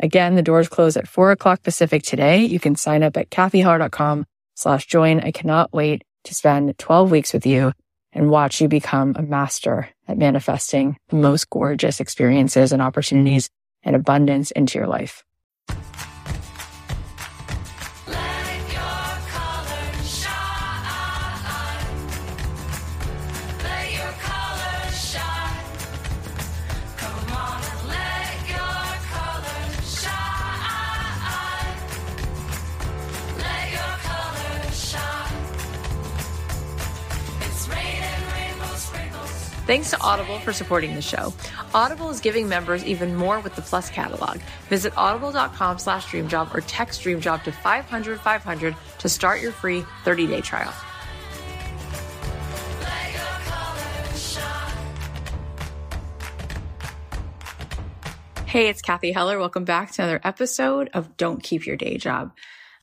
Again, the doors close at four o'clock Pacific today. You can sign up at kathyheller.com slash join. I cannot wait to spend 12 weeks with you and watch you become a master at manifesting the most gorgeous experiences and opportunities and abundance into your life. Thanks to Audible for supporting the show. Audible is giving members even more with the Plus catalog. Visit audible.com slash dreamjob or text dreamjob to 500 500 to start your free 30-day trial. Hey, it's Kathy Heller. Welcome back to another episode of Don't Keep Your Day Job.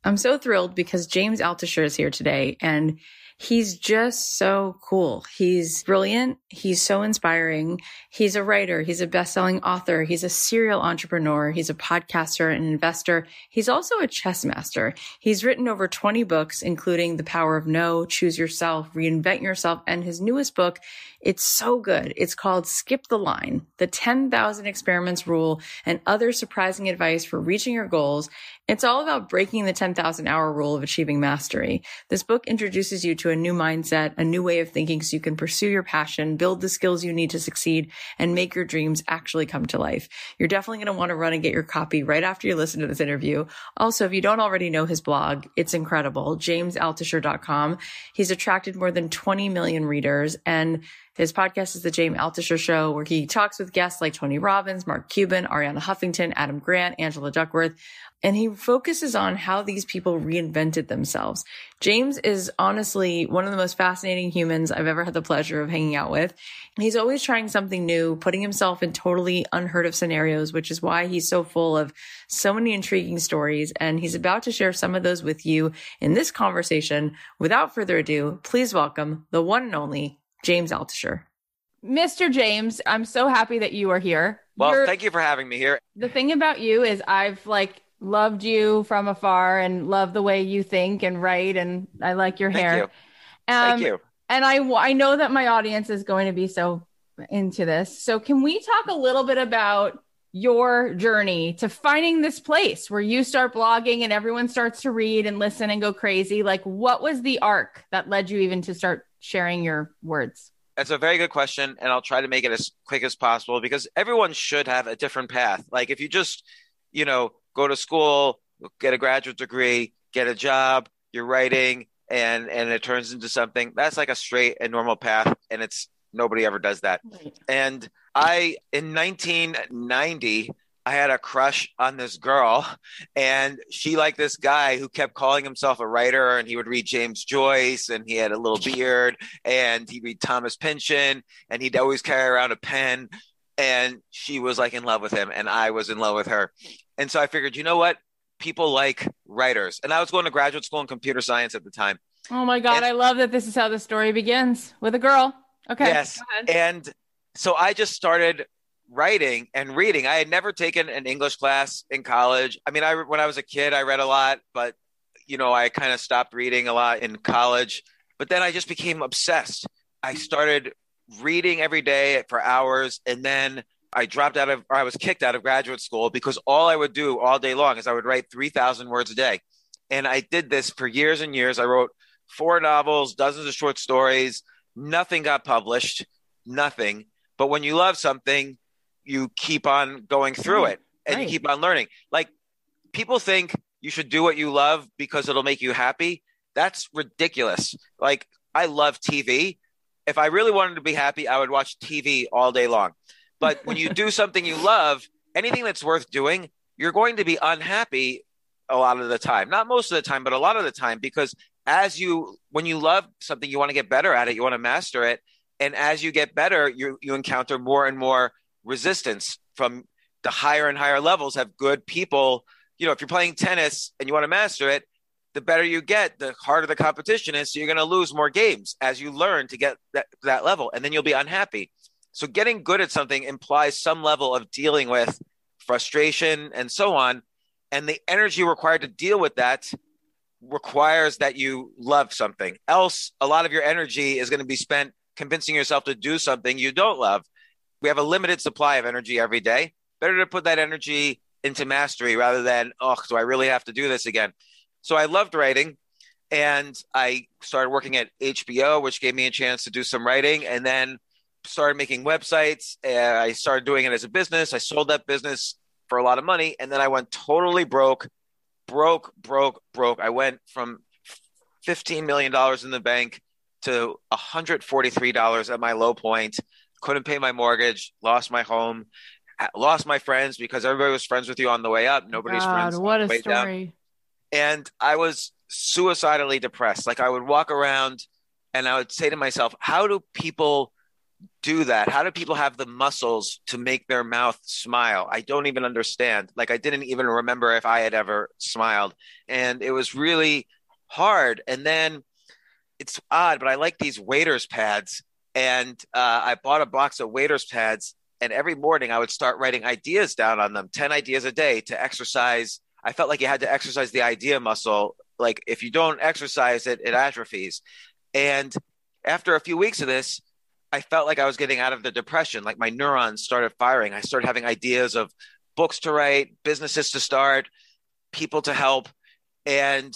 I'm so thrilled because James Altucher is here today and He's just so cool. He's brilliant. He's so inspiring. He's a writer. He's a best-selling author. He's a serial entrepreneur. He's a podcaster and investor. He's also a chess master. He's written over 20 books, including The Power of No, Choose Yourself, Reinvent Yourself, and his newest book it's so good. It's called Skip the Line, the 10,000 experiments rule and other surprising advice for reaching your goals. It's all about breaking the 10,000 hour rule of achieving mastery. This book introduces you to a new mindset, a new way of thinking so you can pursue your passion, build the skills you need to succeed and make your dreams actually come to life. You're definitely going to want to run and get your copy right after you listen to this interview. Also, if you don't already know his blog, it's incredible. JamesAltucher.com. He's attracted more than 20 million readers and his podcast is the James Altucher Show, where he talks with guests like Tony Robbins, Mark Cuban, Arianna Huffington, Adam Grant, Angela Duckworth, and he focuses on how these people reinvented themselves. James is honestly one of the most fascinating humans I've ever had the pleasure of hanging out with. He's always trying something new, putting himself in totally unheard of scenarios, which is why he's so full of so many intriguing stories. And he's about to share some of those with you in this conversation. Without further ado, please welcome the one and only James Altucher. Mr. James, I'm so happy that you are here. Well, You're, thank you for having me here. The thing about you is I've like loved you from afar and love the way you think and write and I like your thank hair. You. Um, thank you. And I I know that my audience is going to be so into this. So can we talk a little bit about your journey to finding this place where you start blogging and everyone starts to read and listen and go crazy? Like what was the arc that led you even to start sharing your words? That's a very good question. And I'll try to make it as quick as possible because everyone should have a different path. Like if you just, you know, go to school, get a graduate degree, get a job, you're writing and and it turns into something that's like a straight and normal path and it's nobody ever does that. And I in 1990 I had a crush on this girl, and she liked this guy who kept calling himself a writer, and he would read James Joyce, and he had a little beard, and he'd read Thomas Pynchon, and he'd always carry around a pen. And she was like in love with him, and I was in love with her. And so I figured, you know what? People like writers. And I was going to graduate school in computer science at the time. Oh my God. And, I love that this is how the story begins with a girl. Okay. Yes. And so I just started writing and reading. I had never taken an English class in college. I mean, I when I was a kid, I read a lot, but you know, I kind of stopped reading a lot in college. But then I just became obsessed. I started reading every day for hours, and then I dropped out of, or I was kicked out of graduate school because all I would do all day long is I would write three thousand words a day, and I did this for years and years. I wrote four novels, dozens of short stories, nothing got published, nothing. But when you love something, you keep on going through it and right. you keep on learning. Like people think you should do what you love because it'll make you happy. That's ridiculous. Like I love TV. If I really wanted to be happy, I would watch TV all day long. But when you do something you love, anything that's worth doing, you're going to be unhappy a lot of the time. Not most of the time, but a lot of the time because as you when you love something, you want to get better at it, you want to master it, and as you get better, you you encounter more and more resistance from the higher and higher levels have good people. You know, if you're playing tennis and you want to master it, the better you get, the harder the competition is. So you're going to lose more games as you learn to get that, that level, and then you'll be unhappy. So getting good at something implies some level of dealing with frustration and so on. And the energy required to deal with that requires that you love something. Else, a lot of your energy is going to be spent convincing yourself to do something you don't love. We have a limited supply of energy every day. Better to put that energy into mastery rather than, oh, do I really have to do this again? So I loved writing and I started working at HBO, which gave me a chance to do some writing and then started making websites. I started doing it as a business. I sold that business for a lot of money and then I went totally broke, broke, broke, broke. I went from $15 million in the bank to $143 at my low point. Couldn't pay my mortgage, lost my home, lost my friends because everybody was friends with you on the way up. Nobody's God, friends what on a way down and I was suicidally depressed. Like I would walk around and I would say to myself, how do people do that? How do people have the muscles to make their mouth smile? I don't even understand. Like I didn't even remember if I had ever smiled. And it was really hard. And then it's odd, but I like these waiters pads. And uh, I bought a box of waiters pads. And every morning I would start writing ideas down on them, 10 ideas a day to exercise. I felt like you had to exercise the idea muscle. Like if you don't exercise it, it atrophies. And after a few weeks of this, I felt like I was getting out of the depression. Like my neurons started firing. I started having ideas of books to write, businesses to start, people to help. And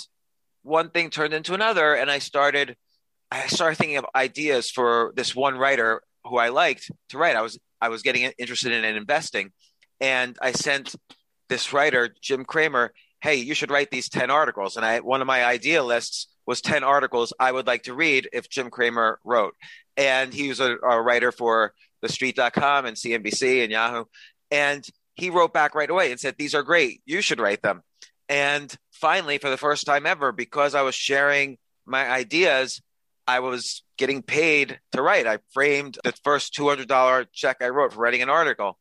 one thing turned into another. And I started, I started thinking of ideas for this one writer who I liked to write. I was, I was getting interested in investing. And I sent this writer, Jim Cramer, hey, you should write these 10 articles. And I, one of my idea lists was 10 articles I would like to read if Jim Cramer wrote. And he was a, a writer for TheStreet.com and CNBC and Yahoo. And he wrote back right away and said, These are great. You should write them. And finally, for the first time ever, because I was sharing my ideas, I was getting paid to write. I framed the first $200 check I wrote for writing an article.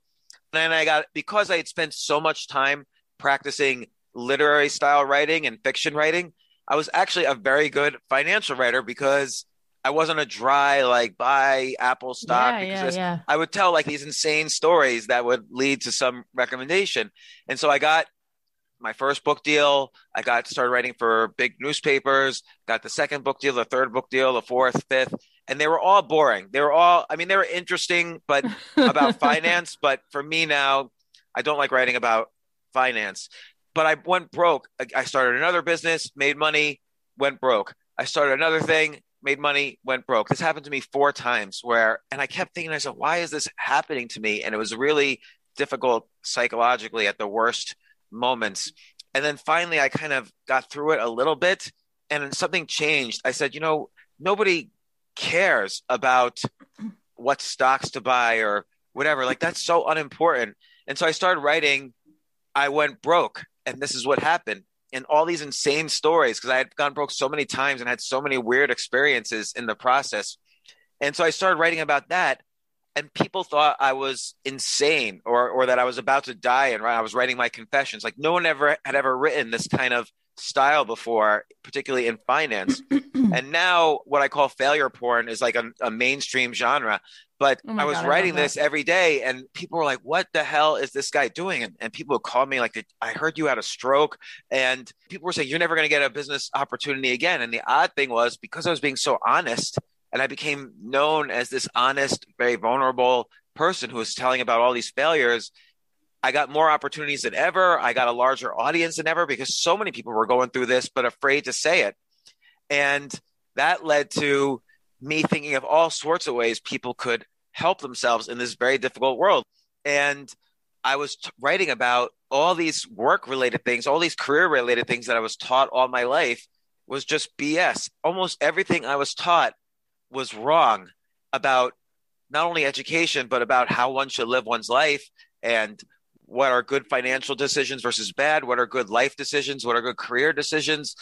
And I got, because I had spent so much time practicing literary style writing and fiction writing, I was actually a very good financial writer because I wasn't a dry, like, buy Apple stock. yeah, because yeah, yeah. I would tell like these insane stories that would lead to some recommendation. And so I got my first book deal. I got started writing for big newspapers, got the second book deal, the third book deal, the fourth, fifth, and they were all boring. They were all, I mean, they were interesting, but about finance. But for me now, I don't like writing about finance. But I went broke. I- I started another business, made money, went broke. I started another thing, made money, went broke. This happened to me four times where, and I kept thinking, I said, why is this happening to me? And it was really difficult psychologically at the worst moments. And then finally, I kind of got through it a little bit and something changed. I said, you know, nobody cares about what stocks to buy or whatever. Like, that's so unimportant. And so I started writing, I went broke. And this is what happened. And all these insane stories, because I had gone broke so many times and had so many weird experiences in the process. And so I started writing about that. And people thought I was insane or, or that I was about to die. And I was writing my confessions. Like, no one ever had ever written this kind of style before, particularly in finance. and now, what I call failure porn is like a, a mainstream genre. But Oh I was God, writing love this that. every day, and people were like, "What the hell is this guy doing?" And, and people would call me like, "I heard you had a stroke," and people were saying, "You're never going to get a business opportunity again." And the odd thing was because I was being so honest, and I became known as this honest, very vulnerable person who was telling about all these failures. I got more opportunities than ever. I got a larger audience than ever because so many people were going through this, but afraid to say it. And that led to me thinking of all sorts of ways people could help themselves in this very difficult world. And I was t- writing about all these work related things, all these career related things that I was taught all my life was just BS. Almost everything I was taught was wrong about not only education, but about how one should live one's life and what are good financial decisions versus bad, what are good life decisions, what are good career decisions,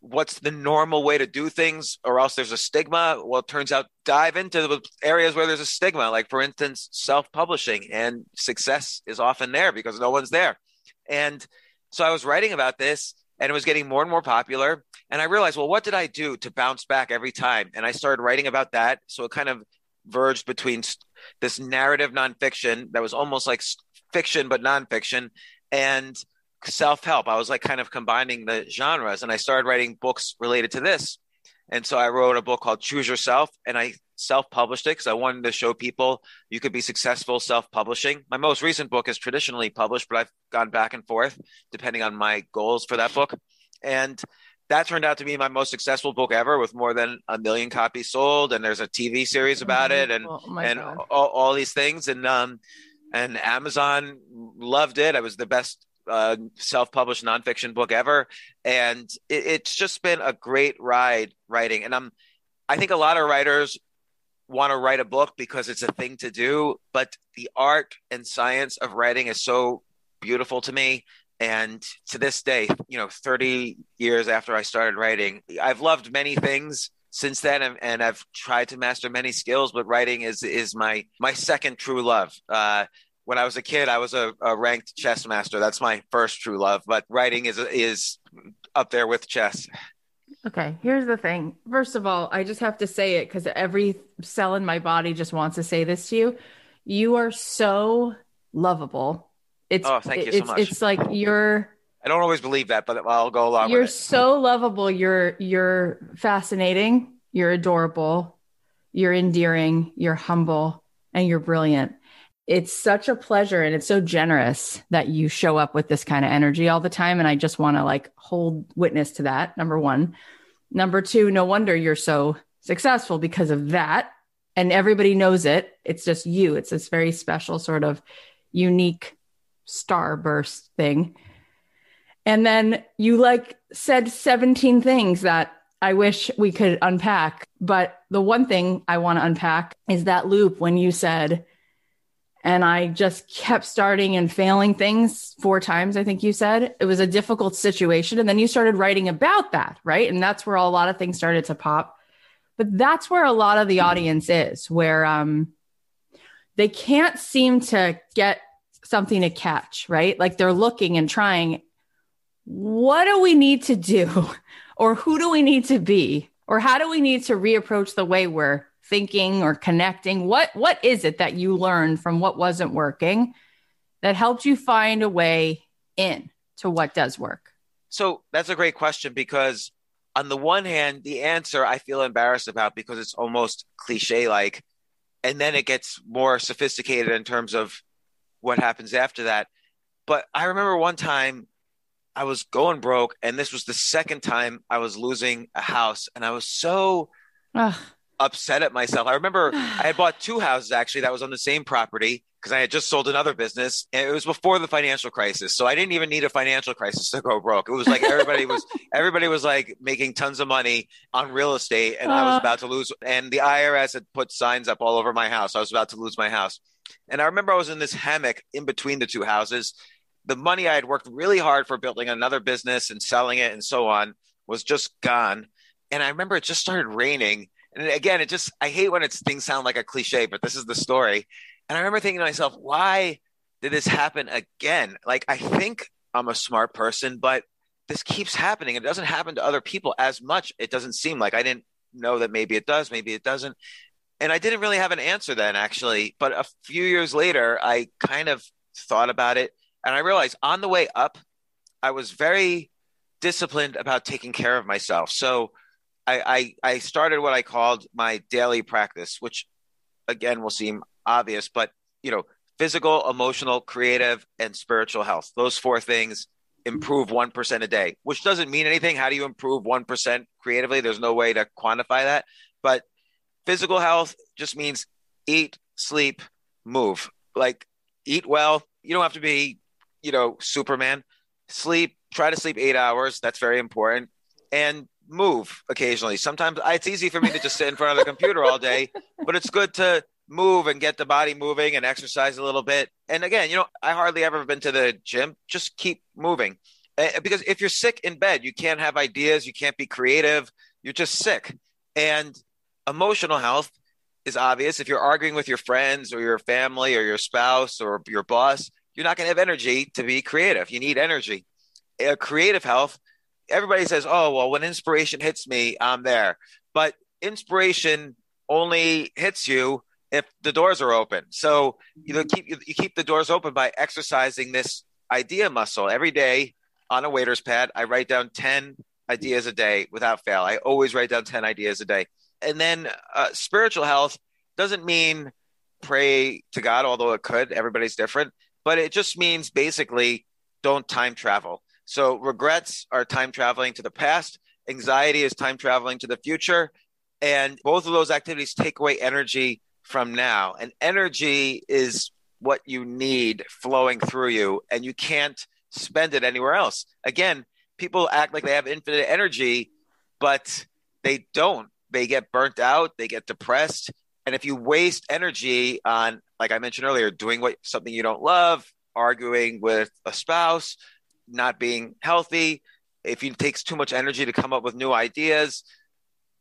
what's the normal way to do things or else there's a stigma. Well it turns out dive into the areas where there's a stigma like for instance self-publishing and success is often there because no one's there. And so i was writing about this and it was getting more and more popular and i realized well what did i do to bounce back every time and i started writing about that so it kind of verged between this narrative nonfiction that was almost like fiction but nonfiction and self help. I was like kind of combining the genres and I started writing books related to this. And so I wrote a book called Choose Yourself and I self published it because I wanted to show people you could be successful self publishing. My most recent book is traditionally published, but I've gone back and forth depending on my goals for that book. And that turned out to be my most successful book ever with more than a million copies sold and there's a tv series about it and oh and all, all, these things and um and amazon loved it i was the best uh, self-published nonfiction book ever, and it, it's just been a great ride writing. And I'm, I think a lot of writers want to write a book because it's a thing to do, but the art and science of writing is so beautiful to me. And to this day, you know, 30 years after I started writing, I've loved many things since then and, I've tried to master many skills, but writing is is my my second true love. Uh, when I was a kid, I was a, a, ranked chess master. That's my first true love. But writing is is up there with chess. Okay, here's the thing. First of all, I just have to say it because every cell in my body just wants to say this to you. You are so lovable. It's oh, thank you so much. It's like you're. I don't always believe that, but I'll go along. You're so lovable. You're you're fascinating. You're adorable. You're endearing. You're humble, and you're brilliant it's such a pleasure and it's so generous that you show up with this kind of energy all the time. And I just want to like hold witness to that. Number one. Number two, no wonder you're so successful because of that. And everybody knows it. It's just you. It's this very special, sort of unique starburst thing. And then you like said 17 things that I wish we could unpack. But the one thing I want to unpack is that loop when you said, and I just kept starting and failing things four times, I think you said. It was a difficult situation. And then you started writing about that, right? And that's where a lot of things started to pop. But that's where a lot of the audience is, where um, they can't seem to get something to catch, right? Like they're looking and trying. What do we need to do? Or who do we need to be? Or how do we need to reapproach the way we're thinking or connecting? What what is it that you learned from what wasn't working that helped you find a way in to what does work? So that's a great question because on the one hand, the answer I feel embarrassed about because it's almost cliche like, and then it gets more sophisticated in terms of what happens after that. But I remember one time I was going broke, and this was the second time I was losing a house, and I was so Ugh upset at myself. I remember I had bought two houses actually that was on the same property because I had just sold another business and it was before the financial crisis. So I didn't even need a financial crisis to go broke. It was like everybody was everybody was like making tons of money on real estate and uh. I was about to lose and the IRS had put signs up all over my house. I was about to lose my house. And I remember I was in this hammock in between the two houses. The money I had worked really hard for building another business and selling it and so on was just gone. And I remember it just started raining and again, it just I hate when it's things sound like a cliche, but this is the story. And I remember thinking to myself, why did this happen again? Like I think I'm a smart person, but this keeps happening. It doesn't happen to other people as much. It doesn't seem like I didn't know that maybe it does, maybe it doesn't. And I didn't really have an answer then actually, but a few years later I kind of thought about it and I realized on the way up I was very disciplined about taking care of myself. So I, I, I started what I called my daily practice, which again will seem obvious, but you know, physical, emotional, creative, and spiritual health. Those four things improve 1% a day, which doesn't mean anything. How do you improve 1% creatively? There's no way to quantify that. But Physical health just means eat, sleep, move. Like eat well. You don't have to be, you know, Superman. Sleep, try to sleep eight hours. That's very important. And move occasionally. Sometimes it's easy for me to just sit in front of the computer all day, but it's good to move and get the body moving and exercise a little bit. And again, you know, I hardly ever been to the gym. Just keep moving. Uh, because if you're sick in bed, you can't have ideas, you can't be creative, you're just sick. And emotional health is obvious. If you're arguing with your friends or your family or your spouse or your boss, you're not going to have energy to be creative. You need energy. A creative health, everybody says, oh, well, when inspiration hits me, I'm there. But inspiration only hits you if the doors are open. So you know, keep you, keep the doors open by exercising this idea muscle every day on a waiter's pad. I write down ten ideas a day without fail. I always write down ten ideas a day. And then uh, spiritual health doesn't mean pray to God, although it could. Everybody's different, but it just means basically don't time travel. So regrets are time traveling to the past. Anxiety is time traveling to the future. And both of those activities take away energy from now. And energy is what you need flowing through you, and you can't spend it anywhere else. Again, people act like they have infinite energy, but they don't. They get burnt out, they get depressed. And if you waste energy on, like I mentioned earlier, doing what something you don't love, arguing with a spouse, not being healthy, if it takes too much energy to come up with new ideas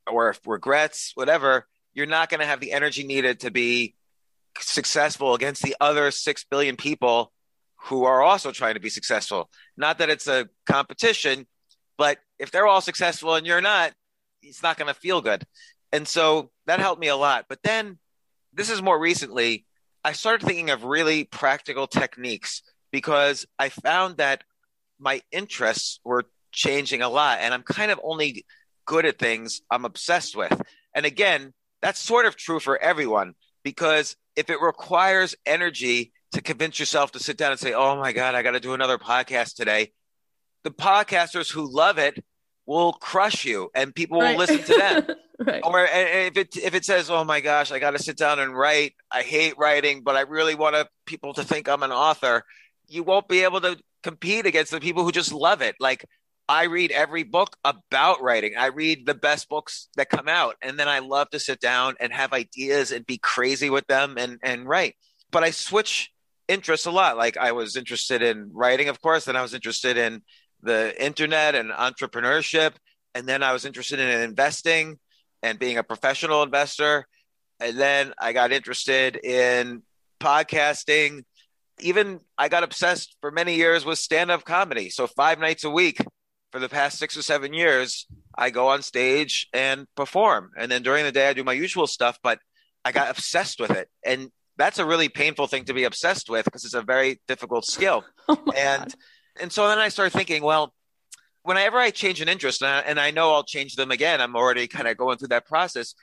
or regrets, whatever, you're not going to have the energy needed to be successful against the other 6 billion people who are also trying to be successful. Not that it's a competition, but if they're all successful and you're not, it's not going to feel good. And so that helped me a lot. But then this is more recently, I started thinking of really practical techniques because I found that my interests were changing a lot and I'm kind of only good at things I'm obsessed with. And again, that's sort of true for everyone because if it requires energy to convince yourself to sit down and say, "Oh my god, I got to do another podcast today." The podcasters who love it will crush you and people right. will listen to them. right. Or eh, eh, if it if it says, "Oh my gosh, I got to sit down and write. I hate writing, but I really want people to think I'm an author." You won't be able to compete against the people who just love it. Like I read every book about writing. I read the best books that come out. And then I love to sit down and have ideas and be crazy with them and, and write. But I switch interests a lot. Like I was interested in writing, of course, then I was interested in the internet and entrepreneurship. And then I was interested in investing and being a professional investor. And then I got interested in podcasting. Even I got obsessed for many years with stand up comedy. So five nights a week for the past six or seven years, I go on stage and perform. And then during the day, I do my usual stuff, but I got obsessed with it. And that's a really painful thing to be obsessed with because it's a very difficult skill. Oh and, and so then I started thinking, well, whenever I change an interest, and I, and I know I'll change them again, I'm already kind of going through that process.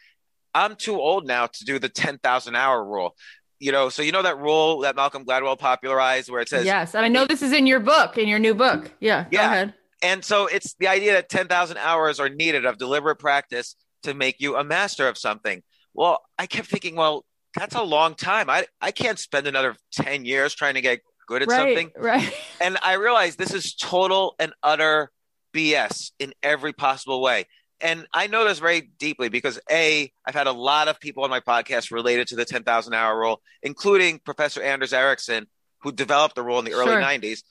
I'm too old now to do the 10,000 hour rule you know, so you know that rule that Malcolm Gladwell popularized where it says, Yes. And I know this is in your book, in your new book. Yeah. Yeah. Go ahead. And so it's the idea that 10,000 hours are needed of deliberate practice to make you a master of something. Well, I kept thinking, well, that's a long time. I, I can't spend another 10 years trying to get good at right, something. Right. And I realized this is total and utter BS in every possible way. And I know this very deeply because A, I've had a lot of people on my podcast related to the 10,000 hour rule, including Professor Anders Ericsson, who developed the rule in the early sure. 90s.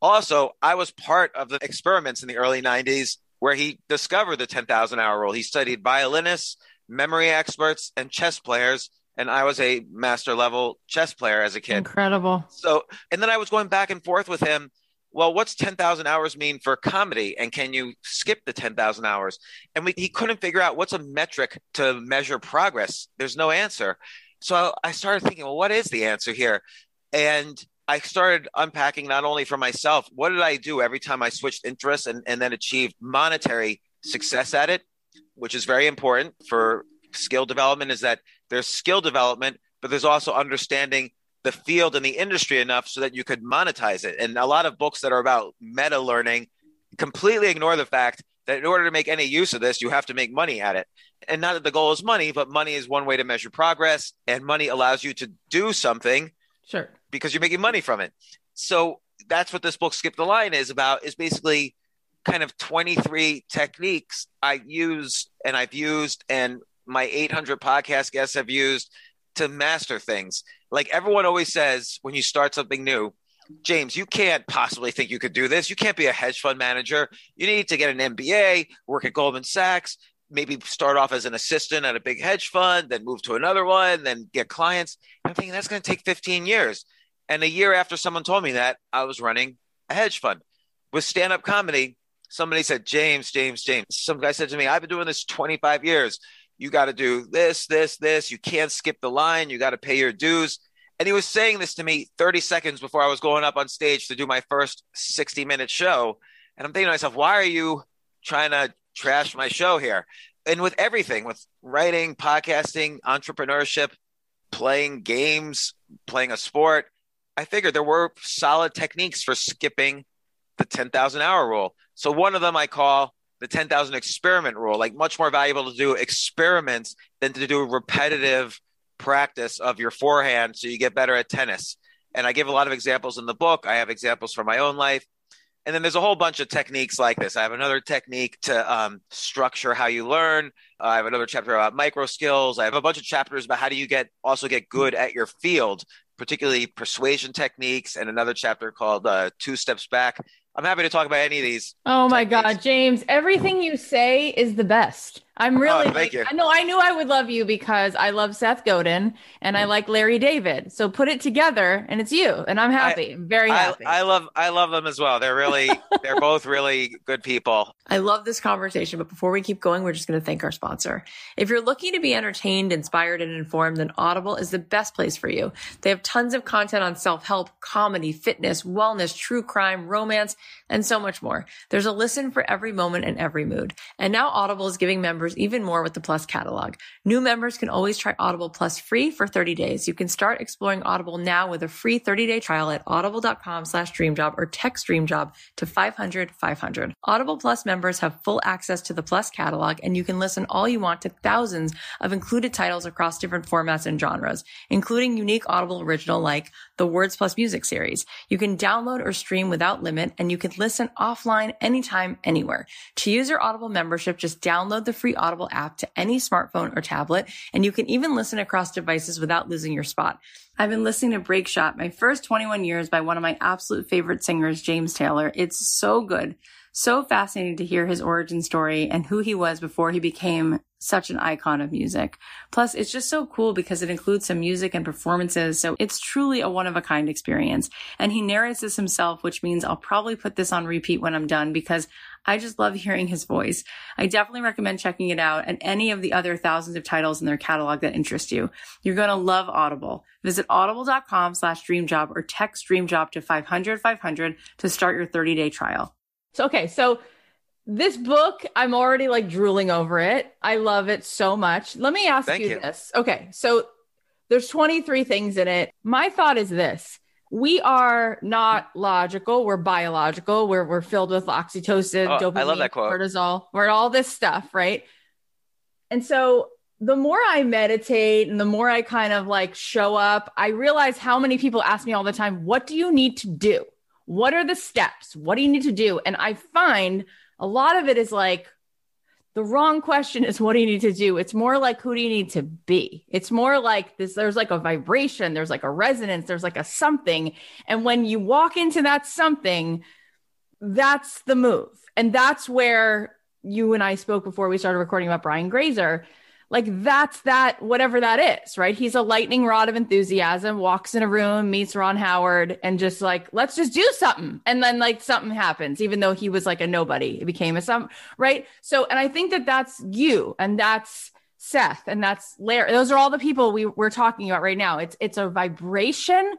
Also, I was part of the experiments in the early 90s where he discovered the 10,000 hour rule. He studied violinists, memory experts, and chess players. And I was a master level chess player as a kid. Incredible. So, and then I was going back and forth with him. Well, what's 10,000 hours mean for comedy? And can you skip the 10,000 hours? And we, he couldn't figure out what's a metric to measure progress. There's no answer. So I started thinking, well, what is the answer here? And I started unpacking not only for myself, what did I do every time I switched interests and, and then achieved monetary success at it, which is very important for skill development, is that there's skill development, but there's also understanding the field and the industry enough so that you could monetize it. And a lot of books that are about meta learning completely ignore the fact that in order to make any use of this, you have to make money at it. And not that the goal is money, but money is one way to measure progress, and money allows you to do something. Sure. Because you're making money from it. So that's what this book, Skip the Line, is about, is basically kind of 23 techniques I use and I've used and my 800 podcast guests have used to master things. Like everyone always says when you start something new, James, you can't possibly think you could do this. You can't be a hedge fund manager. You need to get an MBA, work at Goldman Sachs, maybe start off as an assistant at a big hedge fund, then move to another one, then get clients. I'm thinking that's going to take 15 years. And a year after someone told me that, I was running a hedge fund. With stand up comedy, somebody said, James, James, James. Some guy said to me, I've been doing this 25 years. You got to do this, this, this. You can't skip the line. You got to pay your dues. And he was saying this to me 30 seconds before I was going up on stage to do my first 60 minute show. And I'm thinking to myself, why are you trying to trash my show here? And with everything, with writing, podcasting, entrepreneurship, playing games, playing a sport, I figured there were solid techniques for skipping the 10,000 hour rule. So one of them I call the 10,000 experiment rule, like much more valuable to do experiments than to do repetitive practice of your forehand so you get better at tennis. And I give a lot of examples in the book. I have examples from my own life. And then there's a whole bunch of techniques like this. I have another technique to um, structure how you learn. Uh, I have another chapter about micro skills. I have a bunch of chapters about how do you get also get good at your field, particularly persuasion techniques, and another chapter called uh, Two Steps Back. I'm happy to talk about any of these. Oh my techniques. God, James, everything you say is the best. I'm oh, really, oh, thank you. I know, I knew I would love you because I love Seth Godin and I mm. like Larry David. So put it together and it's you. And I'm happy. I, very happy. I, I, love, I love them as well. They're really, they're both really good people. I love this conversation. But before we keep going, we're just going to thank our sponsor. If you're looking to be entertained, inspired, and informed, then Audible is the best place for you. They have tons of content on self help, comedy, fitness, wellness, true crime, romance, and so much more. There's a listen for every moment and every mood. And now Audible is giving members even more with the Plus catalog. New members can always try Audible Plus free for 30 days. You can start exploring Audible now with a free 30-day trial at audible.com slash dreamjob or text dreamjob to 500 500. Audible Plus members have full access to the Plus catalog and you can listen all you want to thousands of included titles across different formats and genres, including unique Audible original like the Words Plus Music series. You can download or stream without limit and you can listen offline anytime, anywhere. To use your Audible membership, just download the free Audible app to any smartphone or tablet, and you can even listen across devices without losing your spot. I've been listening to Break Shot, my first 21 years by one of my absolute favorite singers, James Taylor. It's so good. So fascinating to hear his origin story and who he was before he became such an icon of music. Plus, it's just so cool because it includes some music and performances. So it's truly a one of a kind experience. And he narrates this himself, which means I'll probably put this on repeat when I'm done because I just love hearing his voice. I definitely recommend checking it out and any of the other thousands of titles in their catalog that interest you. You're going to love Audible. Visit audible.com slash dreamjob or text dreamjob to 500 500 to start your 30 day trial. So, okay. So this book, I'm already like drooling over it. I love it so much. Let me ask you, you this. Okay. So there's 23 things in it. My thought is this. We are not logical. We're biological. We're, we're filled with oxytocin, oh, dopamine, I love that quote. cortisol. We're all this stuff, right? And so the more I meditate and the more I kind of like show up, I realize how many people ask me all the time, what do you need to do? What are the steps? What do you need to do? And I find a lot of it is like the wrong question is what do you need to do? It's more like who do you need to be? It's more like this there's like a vibration, there's like a resonance, there's like a something. And when you walk into that something, that's the move. And that's where you and I spoke before we started recording about Brian Grazer like that's that whatever that is right? He's a lightning rod of enthusiasm walks in a room meets ron howard and just like let's just do something. And then like something happens even though he was like a nobody. It became a some right? So and i think that that's you and that's seth and that's larry those are all the people we, we're talking about right now. It's it's a vibration.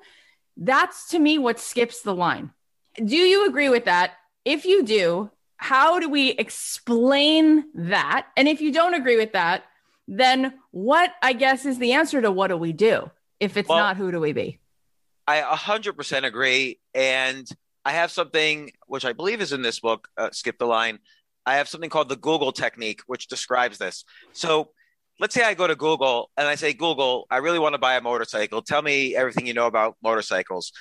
That's to me what skips the line. Do you agree with that? If you do how do we explain that? And if you don't agree with that then what I guess is the answer to what do we do? If it's well, not, who do we be? I 100% agree. And I have something which I believe is in this book, uh, Skip the Line. I have something called the Google technique, which describes this. So let's say I go to Google and I say, Google, I really want to buy a motorcycle. Tell me everything you know about motorcycles.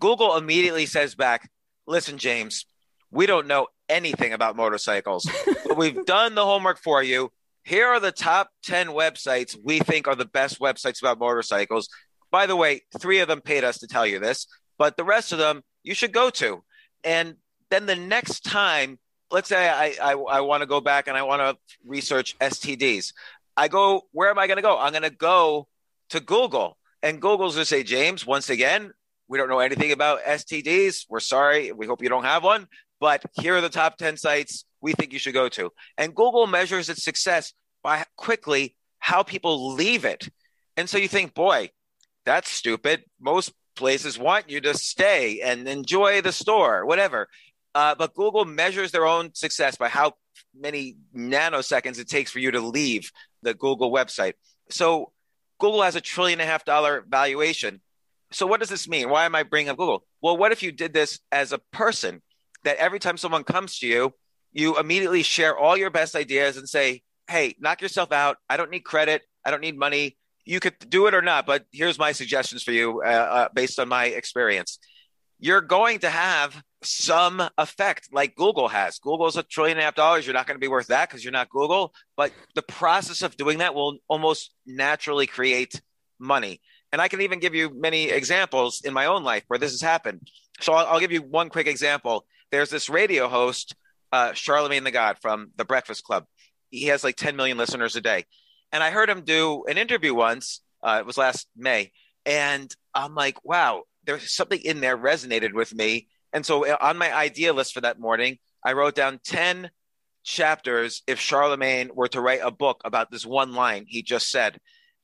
Google immediately says back, listen, James, we don't know anything about motorcycles, but we've done the homework for you. Here are the top 10 websites we think are the best websites about motorcycles. By the way, three of them paid us to tell you this, but the rest of them you should go to. And then the next time, let's say I, I, I want to go back and I want to research STDs. I go, where am I going to go? I'm going to go to Google. And Google's going to say, James, once again, we don't know anything about STDs. We're sorry. We hope you don't have one. But here are the top 10 sites we think you should go to. And Google measures its success by quickly how people leave it. And so you think, boy, that's stupid. Most places want you to stay and enjoy the store, whatever. Uh, but Google measures their own success by how many nanoseconds it takes for you to leave the Google website. So Google has a trillion and a half dollar valuation. So what does this mean? Why am I bringing up Google? Well, what if you did this as a person? That every time someone comes to you, you immediately share all your best ideas and say, "Hey, knock yourself out. I don't need credit. I don't need money. You could do it or not, but here's my suggestions for you uh, uh, based on my experience." You're going to have some effect like Google has. Google's a trillion and a half dollars. You're not going to be worth that because you're not Google. But the process of doing that will almost naturally create money. And I can even give you many examples in my own life where this has happened. So I'll, I'll give you one quick example. There's this radio host, uh, Charlemagne the God from The Breakfast Club. He has like 10 million listeners a day. And I heard him do an interview once. Uh, it was last May. And I'm like, wow, there's something in there resonated with me and so uh, on my idea list for that morning, I wrote down 10 chapters if Charlemagne were to write a book about this one line he just said.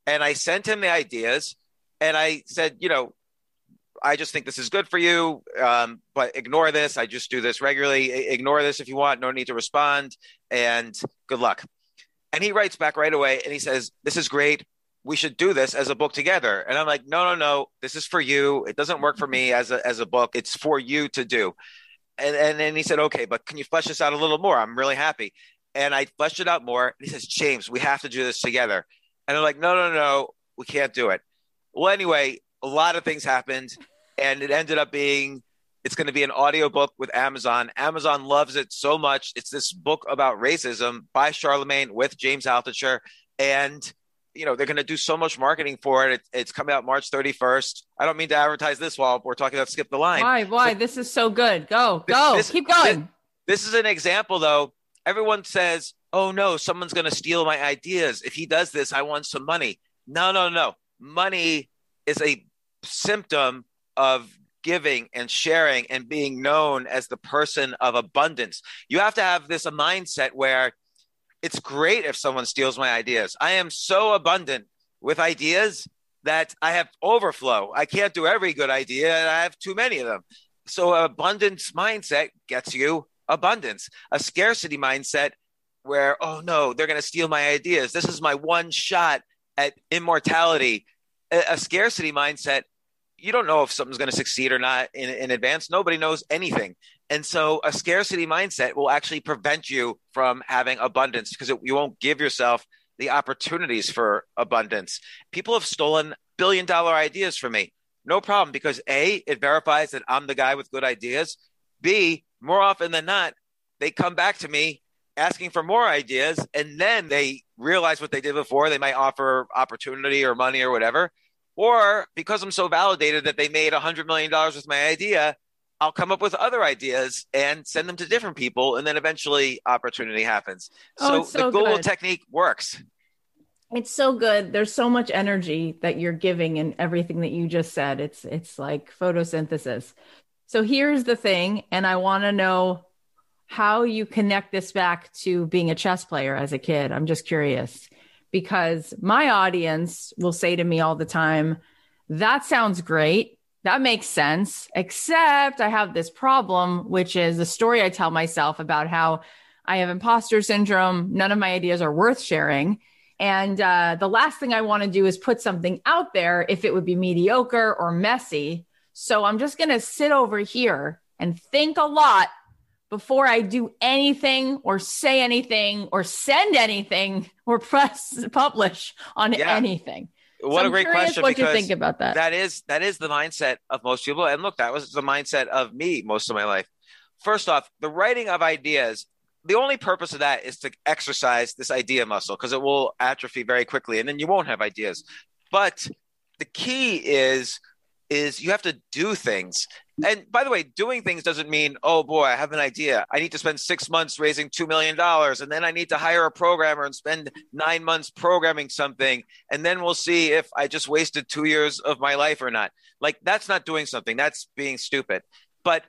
And I sent him the ideas and I said, you know, I just think this is good for you, um, but ignore this. I just do this regularly. Ignore this if you want. No need to respond. And good luck. And he writes back right away and he says, This is great we should do this as a book together. And I'm like, no, no, no, this is for you. It doesn't work for me as a, as a book. It's for you to do. And, and then he said, okay, but can you flesh this out a little more? I'm really happy. And I fleshed it out more. And he says, James, we have to do this together. And I'm like, no, no, no, we can't do it. Well, anyway, a lot of things happened and it ended up being it's going to be an audiobook with Amazon. Amazon loves it so much. It's this book about racism by Charlemagne with James Altucher. And you know they're going to do so much marketing for it. it. It's coming out March 31st. I don't mean to advertise this while we're talking about skip the line. Why? Why? So, this is so good. Go, go, this, keep going. This, this is an example, though. Everyone says, "Oh no, someone's going to steal my ideas. If he does this, I want some money." No, no, no. Money is a symptom of giving and sharing and being known as the person of abundance. You have to have this a mindset where it's great if someone steals my ideas. I am so abundant with ideas that I have overflow. I can't do every good idea, and I have too many of them. So, abundance mindset gets you abundance. A scarcity mindset where, oh no, they're going to steal my ideas. This is my one shot at immortality. A, a scarcity mindset, you don't know if something's going to succeed or not in, in advance. Nobody knows anything. And so a scarcity mindset will actually prevent you from having abundance because it, you won't give yourself the opportunities for abundance. People have stolen billion dollar ideas from me. No problem because A, it verifies that I'm the guy with good ideas. B, more often than not, they come back to me asking for more ideas and then they realize what they did before. They might offer opportunity or money or whatever. Or because I'm so validated that they made $100 million with my idea, I'll come up with other ideas and send them to different people, and then eventually opportunity happens. Oh, so, so, the Google good. technique works. It's so good. There's so much energy that you're giving in everything that you just said. It's it's like photosynthesis. So here's the thing, and I want to know how you connect this back to being a chess player as a kid. I'm just curious because my audience will say to me all the time, "That sounds great." that makes sense. Except I have this problem, which is the story I tell myself about how I have imposter syndrome. None of my ideas are worth sharing. And uh, the last thing I want to do is put something out there if it would be mediocre or messy. So I'm just going to sit over here and think a lot before I do anything or say anything or send anything or press publish on yeah. anything. What so a great question! What you think about that? That is that is the mindset of most people. And look, that was the mindset of me most of my life. First off, the writing of ideas. The only purpose of that is to exercise this idea muscle because it will atrophy very quickly, and then you won't have ideas. But the key is is you have to do things. And by the way, doing things doesn't mean, oh boy, I have an idea. I need to spend six months raising $2 million. And then I need to hire a programmer and spend nine months programming something. And then we'll see if I just wasted two years of my life or not. Like, that's not doing something. That's being stupid. But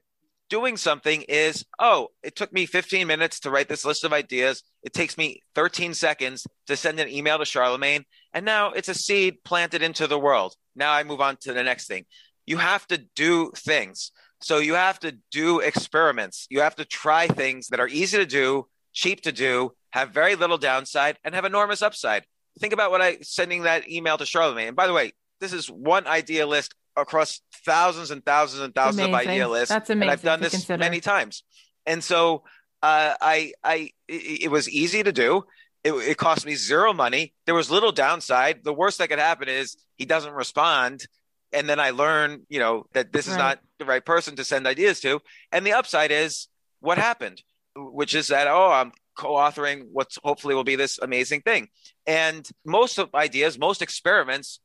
doing something is, oh, it took me 15 minutes to write this list of ideas. It takes me 13 seconds to send an email to Charlemagne. And now it's a seed planted into the world. Now I move on to the next thing. You have to do things. So you have to do experiments. You have to try things that are easy to do, cheap to do, have very little downside, and have enormous upside. Think about what I sending that email to Charlemagne. And by the way, this is one idea list across thousands and thousands and thousands amazing. of idea lists. That's amazing. And I've done this consider. many times. And so uh, I, I, it, it was easy to do. It, it, cost me zero money. There was little downside. The worst that could happen is he doesn't respond. And then I learn, you know, that this is not the right person to send ideas to. And the upside is what happened, which is that, oh, I'm co-authoring what hopefully will be this amazing thing. And most of ideas, most experiments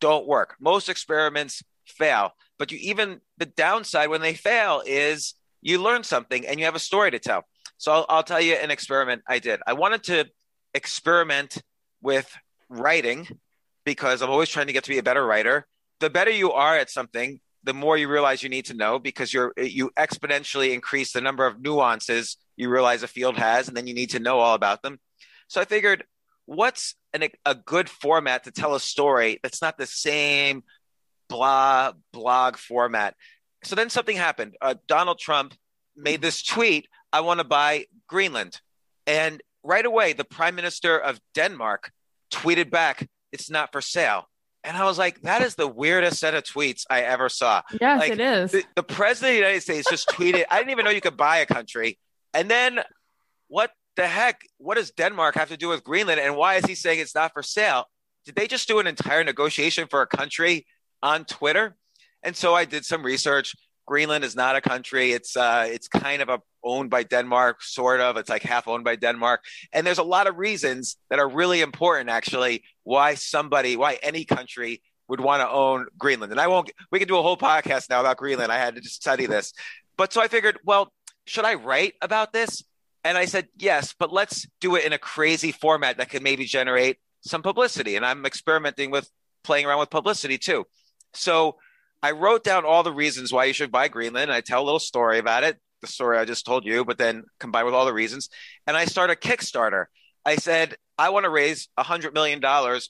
don't work. Most experiments fail. But you even the downside when they fail is you learn something and you have a story to tell. So I'll, I'll tell you an experiment I did. I wanted to experiment with writing because I'm always trying to get to be a better writer. The better you are at something, the more you realize you need to know because you're you exponentially increase the number of nuances you realize a field has, and then you need to know all about them. So I figured, what's an, a good format to tell a story that's not the same blah blog format? So then something happened. Uh, Donald Trump made this tweet: "I want to buy Greenland," and right away, the prime minister of Denmark tweeted back, It's not for sale. And I was like, that is the weirdest set of tweets I ever saw. Yes, like, it is. The, the, president of the United States just tweeted, I didn't even know you could buy a country. And then what the heck? What does Denmark have to do with Greenland? And why is he saying it's not for sale? Did they just do an entire negotiation for a country on Twitter? And so I did some research. Greenland is not a country. It's uh, it's kind of a, owned by Denmark, sort of. It's like half owned by Denmark. And there's a lot of reasons that are really important, actually, why somebody, why any country would want to own Greenland. And I won't. We can do a whole podcast now about Greenland. I had to just study this, but so I figured, well, should I write about this? And I said yes, but let's do it in a crazy format that could maybe generate some publicity. And I'm experimenting with playing around with publicity too. So I wrote down all the reasons why you should buy Greenland. I tell a little story about it, the story I just told you, but then combined with all the reasons. And I start a Kickstarter. I said, I want to raise $100 million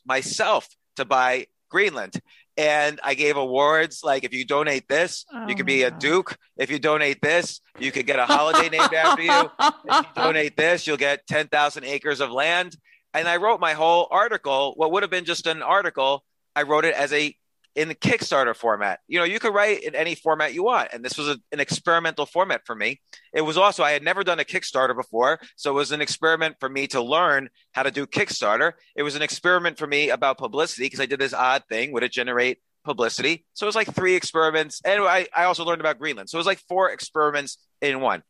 myself to buy Greenland. And I gave awards like if you donate this, oh you could be a oh, duke. If you donate this, you could get a holiday named after you. If you donate this, you'll get 10,000 acres of land. And I wrote my whole article, what would have been just an article, I wrote it as a in the Kickstarter format. You know, you could write in any format you want. And this was a, an experimental format for me. It was also, I had never done a Kickstarter before. So it was an experiment for me to learn how to do Kickstarter. It was an experiment for me about publicity because I did this odd thing. Would it generate publicity? So it was like three experiments. And I, I also learned about Greenland. So it was like four experiments in one.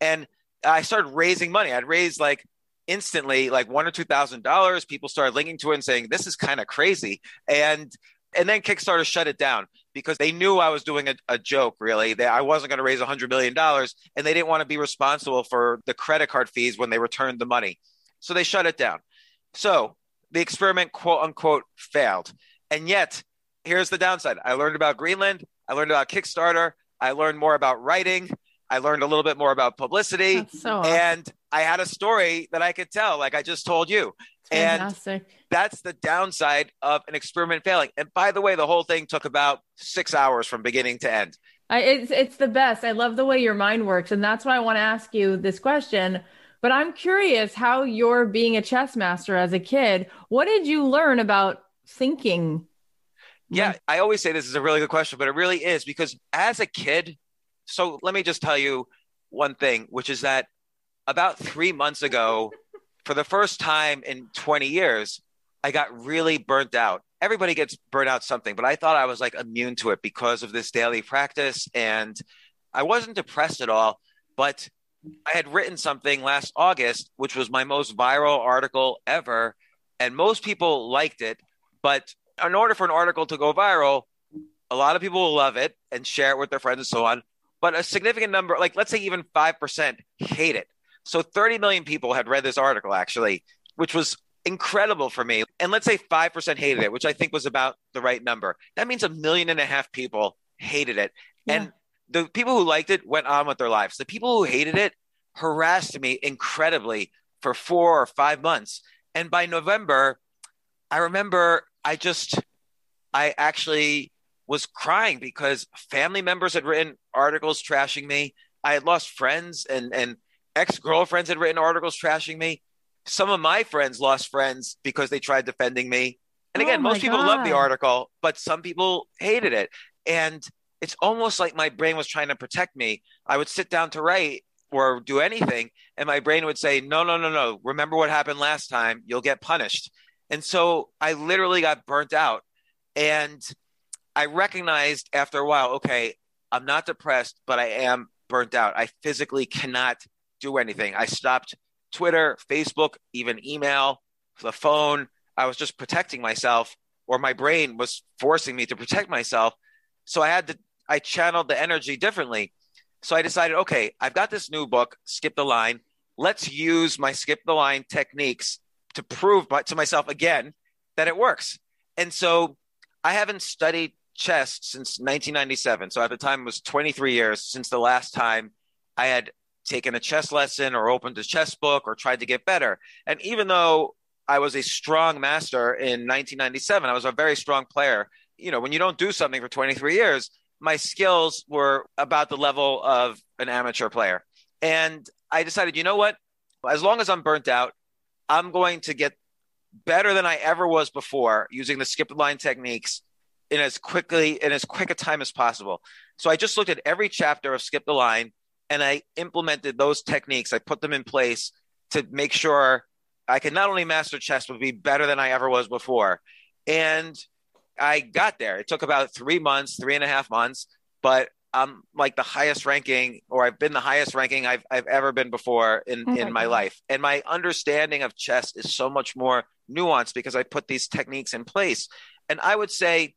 And I started raising money. I'd raised like instantly like one or two thousand dollars. People started linking to it and saying, This is kind of crazy. And and then Kickstarter shut it down because they knew I was doing a, a joke, really. They, I wasn't going to raise $100 million, and they didn't want to be responsible for the credit card fees when they returned the money. So they shut it down. So the experiment, quote unquote, failed. And yet, here's the downside I learned about Greenland, I learned about Kickstarter, I learned more about writing, I learned a little bit more about publicity, so awesome. and I had a story that I could tell, like I just told you. Fantastic. And that's the downside of an experiment failing. And by the way, the whole thing took about six hours from beginning to end. I, it's it's the best. I love the way your mind works, and that's why I want to ask you this question. But I'm curious how you're being a chess master as a kid. What did you learn about thinking? Yeah, I always say this is a really good question, but it really is because as a kid, so let me just tell you, one thing, which is that about three months ago, for the first time in 20 years, I got really burnt out. Everybody gets burnt out something, but I thought I was like immune to it because of this daily practice. And I wasn't depressed at all, but I had written something last August, which was my most viral article ever. And most people liked it. But in order for an article to go viral, a lot of people will love it and share it with their friends and so on. But a significant number, like let's say even 5%, hate it. So 30 million people had read this article actually, which was incredible for me. And let's say 5% hated it, which I think was about the right number. That means a million and a half people hated it. Yeah. And the people who liked it went on with their lives. The people who hated it harassed me incredibly for four or five months. And by November, I remember I just, I actually was crying because family members had written articles trashing me. I had lost friends and, and ex girlfriends had written articles trashing me. Some of my friends lost friends because they tried defending me. And again, oh most people loved the article, but some people hated it. And it's almost like my brain was trying to protect me. I would sit down to write or do anything, and my brain would say, No, no, no, no. Remember what happened last time. You'll get punished. And so I literally got burnt out. And I recognized after a while, okay, I'm not depressed, but I am burnt out. I physically cannot do anything. I stopped Twitter, Facebook, even email, the phone. I was just protecting myself, or my brain was forcing me to protect myself. So I had to, I channeled the energy differently. So I decided, okay, I've got this new book, Skip the Line. Let's use my skip the line techniques to prove to myself again that it works. And so I haven't studied chess since 1997. So at the time, it was 23 years since the last time I had taken a chess lesson or opened a chess book or tried to get better. And even though I was a strong master in 1997, I was a very strong player. You know, when you don't do something for 23 years, my skills were about the level of an amateur player. And I decided, you know what? As long as I'm burnt out, I'm going to get better than I ever was before using the skip the line techniques in as quickly in as quick a time as possible. So I just looked at every chapter of Skip the Line and I implemented those techniques. I put them in place to make sure I could not only master chess, but be better than I ever was before. And I got there. It took about three months, three and a half months, but I'm like the highest ranking, or I've been the highest ranking I've, I've ever been before in, oh in my God. life. And my understanding of chess is so much more nuanced because I put these techniques in place. And I would say,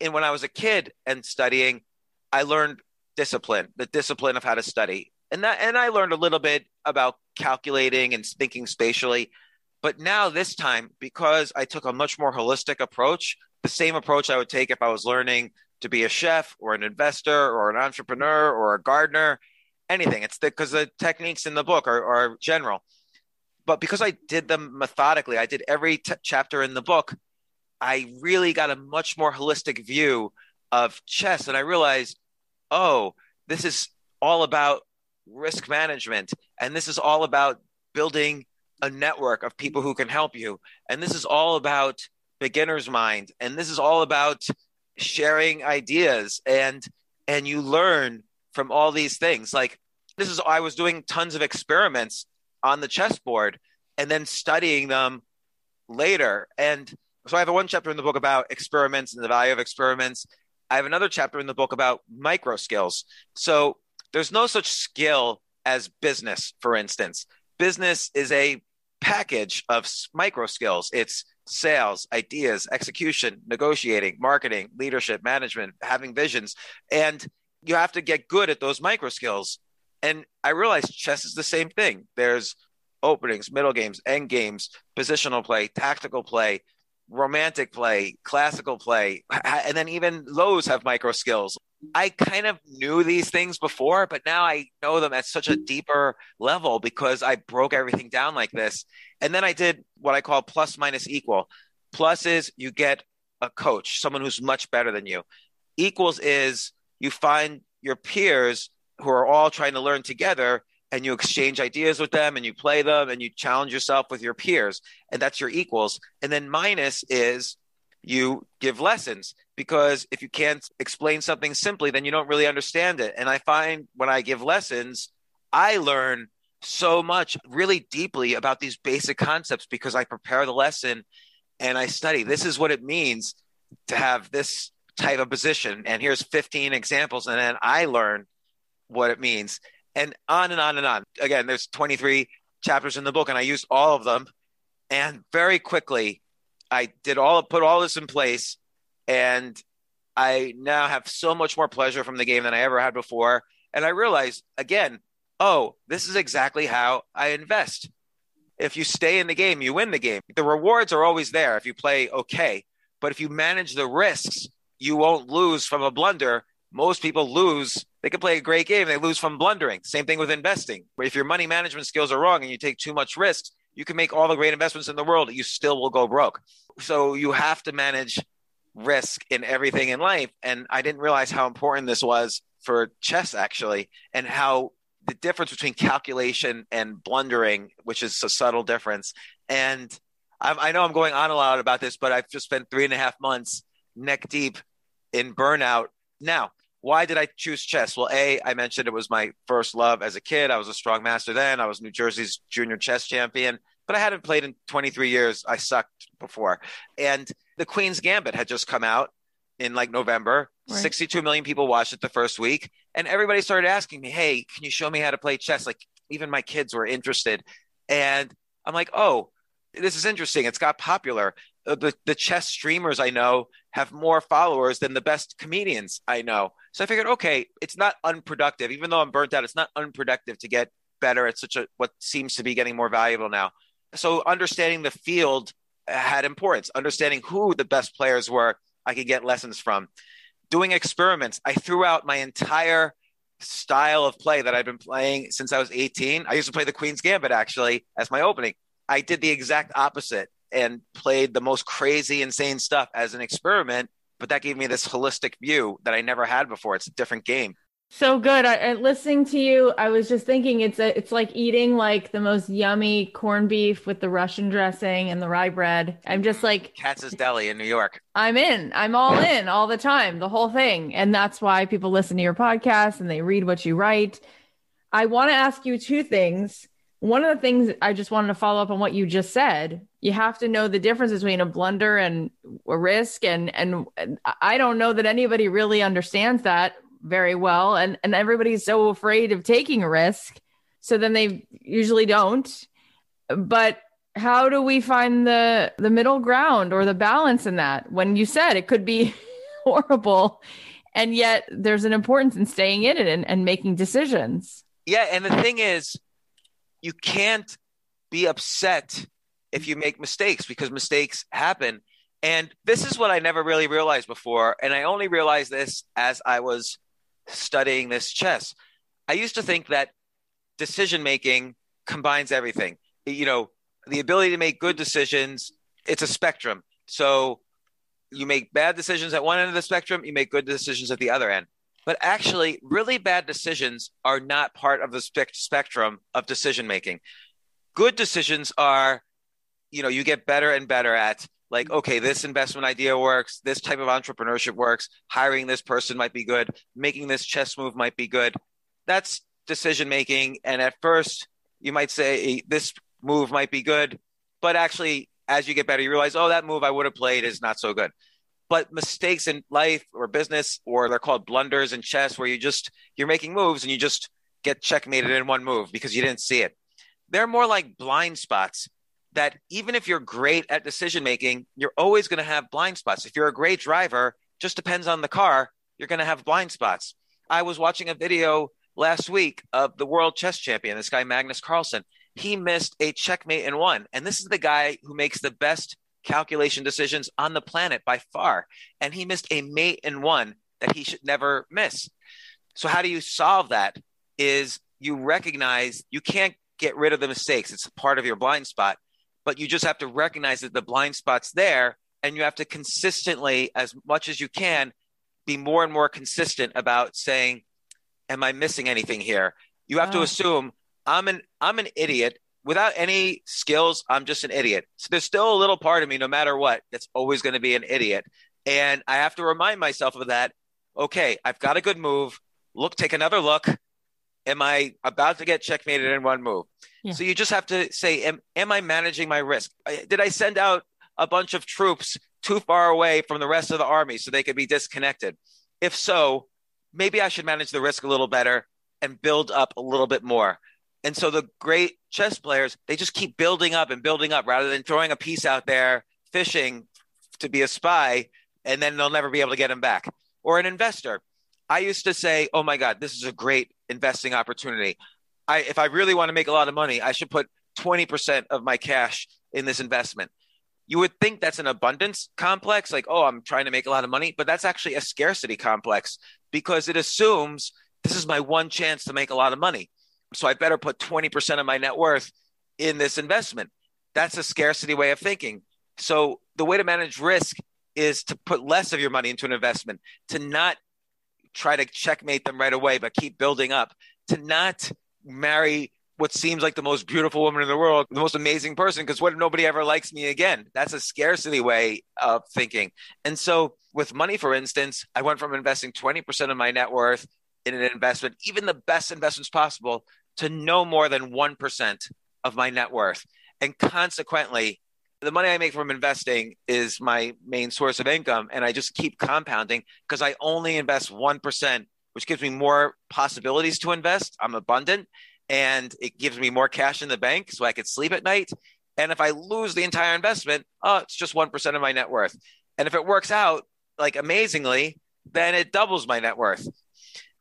in when I was a kid and studying, I learned discipline, the discipline of how to study. And that and I learned a little bit about calculating and thinking spatially. But now this time, because I took a much more holistic approach, the same approach I would take if I was learning to be a chef or an investor or an entrepreneur or a gardener, anything. It's because the, the, techniques in the book are, are, general. But because I did them methodically, I did every t- chapter in the book, I really got a much more holistic view of chess. And I realized, oh, this is all about risk management. And this is all about building a network of people who can help you. And this is all about beginner's mind. And this is all about sharing ideas and and you learn from all these things. Like this is I was doing tons of experiments on the chessboard and then studying them later. And so I have one chapter in the book about experiments and the value of experiments. I have another chapter in the book about micro skills. So there's no such skill as business, for instance. Business is a package of micro skills. It's sales, ideas, execution, negotiating, marketing, leadership, management, having visions. And you have to get good at those micro skills. And I realized chess is the same thing. There's openings, middle games, end games, positional play, tactical play, romantic play, classical play, and then even those have micro skills. I kind of knew these things before, but now I know them at such a deeper level because I broke everything down like this. And then I did what I call plus minus equal. Plus is you get a coach, someone who's much better than you. Equals is you find your peers who are all trying to learn together and you exchange ideas with them and you play them and you challenge yourself with your peers and that's your equals and then minus is you give lessons because if you can't explain something simply, then you don't really understand it. And I find when I give lessons, I learn so much really deeply about these basic concepts because I prepare the lesson and I study. This is what it means to have this type of position. And here's 15 examples. And then I learn what it means. And on and on and on. Again, there's 23 chapters in the book, and I used all of them. And very quickly, I did all put all this in place, and I now have so much more pleasure from the game than I ever had before. And I realized again, oh, this is exactly how I invest. If you stay in the game, you win the game. The rewards are always there if you play okay. But if you manage the risks, you won't lose from a blunder. Most people lose. They can play a great game, they lose from blundering. Same thing with investing. If your money management skills are wrong and you take too much risk, you can make all the great investments in the world, you still will go broke. So you have to manage risk in everything in life. And I didn't realize how important this was for chess, actually, and how the difference between calculation and blundering, which is a subtle difference. And I, I know I'm going on a lot about this, but I've just spent three and a half months neck deep in burnout. Now, why did I choose chess? Well, A, I mentioned it was my first love as a kid. I was a strong master then. I was New Jersey's junior chess champion, but I hadn't played in 23 years. I sucked before. And the Queen's Gambit had just come out in like November. Right. 62 million people watched it the first week. And everybody started asking me, Hey, can you show me how to play chess? Like even my kids were interested. And I'm like, Oh, this is interesting. It's got popular. Uh, the, the chess streamers I know have more followers than the best comedians I know. So I figured, okay, it's not unproductive. Even though I'm burnt out, it's not unproductive to get better at such a what seems to be getting more valuable now. So understanding the field had importance. Understanding who the best players were, I could get lessons from. Doing experiments, I threw out my entire style of play that I've been playing since I was 18. I used to play the Queen's Gambit actually as my opening. I did the exact opposite and played the most crazy, insane stuff as an experiment. But that gave me this holistic view that I never had before. It's a different game. So good. I, listening to you, I was just thinking it's a, it's like eating like the most yummy corned beef with the Russian dressing and the rye bread. I'm just like Katz's Deli in New York. I'm in. I'm all in all the time, the whole thing, and that's why people listen to your podcast and they read what you write. I want to ask you two things. One of the things I just wanted to follow up on what you just said. You have to know the difference between a blunder and a risk, and and I don't know that anybody really understands that very well. And and everybody's so afraid of taking a risk. So then they usually don't. But how do we find the the middle ground or the balance in that? When you said it could be horrible and yet there's an importance in staying in it and, and making decisions. Yeah and the thing is you can't be upset if you make mistakes because mistakes happen and this is what i never really realized before and i only realized this as i was studying this chess. I used to think that decision making combines everything. You know, the ability to make good decisions, it's a spectrum. So you make bad decisions at one end of the spectrum, you make good decisions at the other end. But actually, really bad decisions are not part of the spe- spectrum of decision making. Good decisions are, you know, you get better and better at like okay this investment idea works this type of entrepreneurship works hiring this person might be good making this chess move might be good. That's decision making. And at first you might say this move might be good. But actually as you get better you realize oh that move i would have played is not so good. But mistakes in life or business or they're called blunders in chess where you just you're making moves and you just get checkmated in one move because you didn't see it. They're more like blind spots that even if you're great at decision making, you're always going to have blind spots. If you're a great driver, just depends on the car, you're going to have blind spots. I was watching a video last week of the world chess champion, this guy Magnus Carlsen. He missed a checkmate in one. And this is the guy who makes the best calculation decisions on the planet by far. And he missed a mate in one that he should never miss. So, how do you solve that? Is you recognize you can't get rid of the mistakes, it's part of your blind spot but you just have to recognize that the blind spot's there and you have to consistently as much as you can be more and more consistent about saying am i missing anything here you have oh. to ah. assume i'm an i'm an idiot without any skills i'm just an idiot so there's still a little part of me no matter what that's always going to be an idiot And I have to remind myself of that. Okay, I've got a good move. Look, take another look. Am I about to get checkmated in one move? Yeah. So you just have to say, am, am I managing my risk? Did I send out a bunch of troops too far away from the rest of the army so they could be disconnected? If so, maybe I should manage the risk a little better and build up a little bit more. And so the great chess players, they just keep building up and building up rather than throwing a piece out there, fishing to be a spy, and then they'll never be able to get him back. Or an investor. I used to say, oh my God, this is a great investing opportunity. I, if I really want to make a lot of money, I should put 20% of my cash in this investment. You would think that's an abundance complex, like, oh, I'm trying to make a lot of money, but that's actually a scarcity complex because it assumes this is my one chance to make a lot of money. So I better put 20% of my net worth in this investment. That's a scarcity way of thinking. So the way to manage risk is to put less of your money into an investment, to not try to checkmate them right away, but keep building up, to not marry what seems like the most beautiful woman in the world, the most amazing person, because what if nobody ever likes me again? That's a scarcity way of thinking. And so with money, for instance, I went from investing 20% of my net worth in an investment, even the best investments possible, to no more than 1% of my net worth. And consequently, the money I make from investing is my main source of income. And I just keep compounding because I only invest 1%, which gives me more possibilities to invest. I'm abundant and it gives me more cash in the bank so I could sleep at night. And if I lose the entire investment, oh, it's just 1% of my net worth. And if it works out like amazingly, then it doubles my net worth.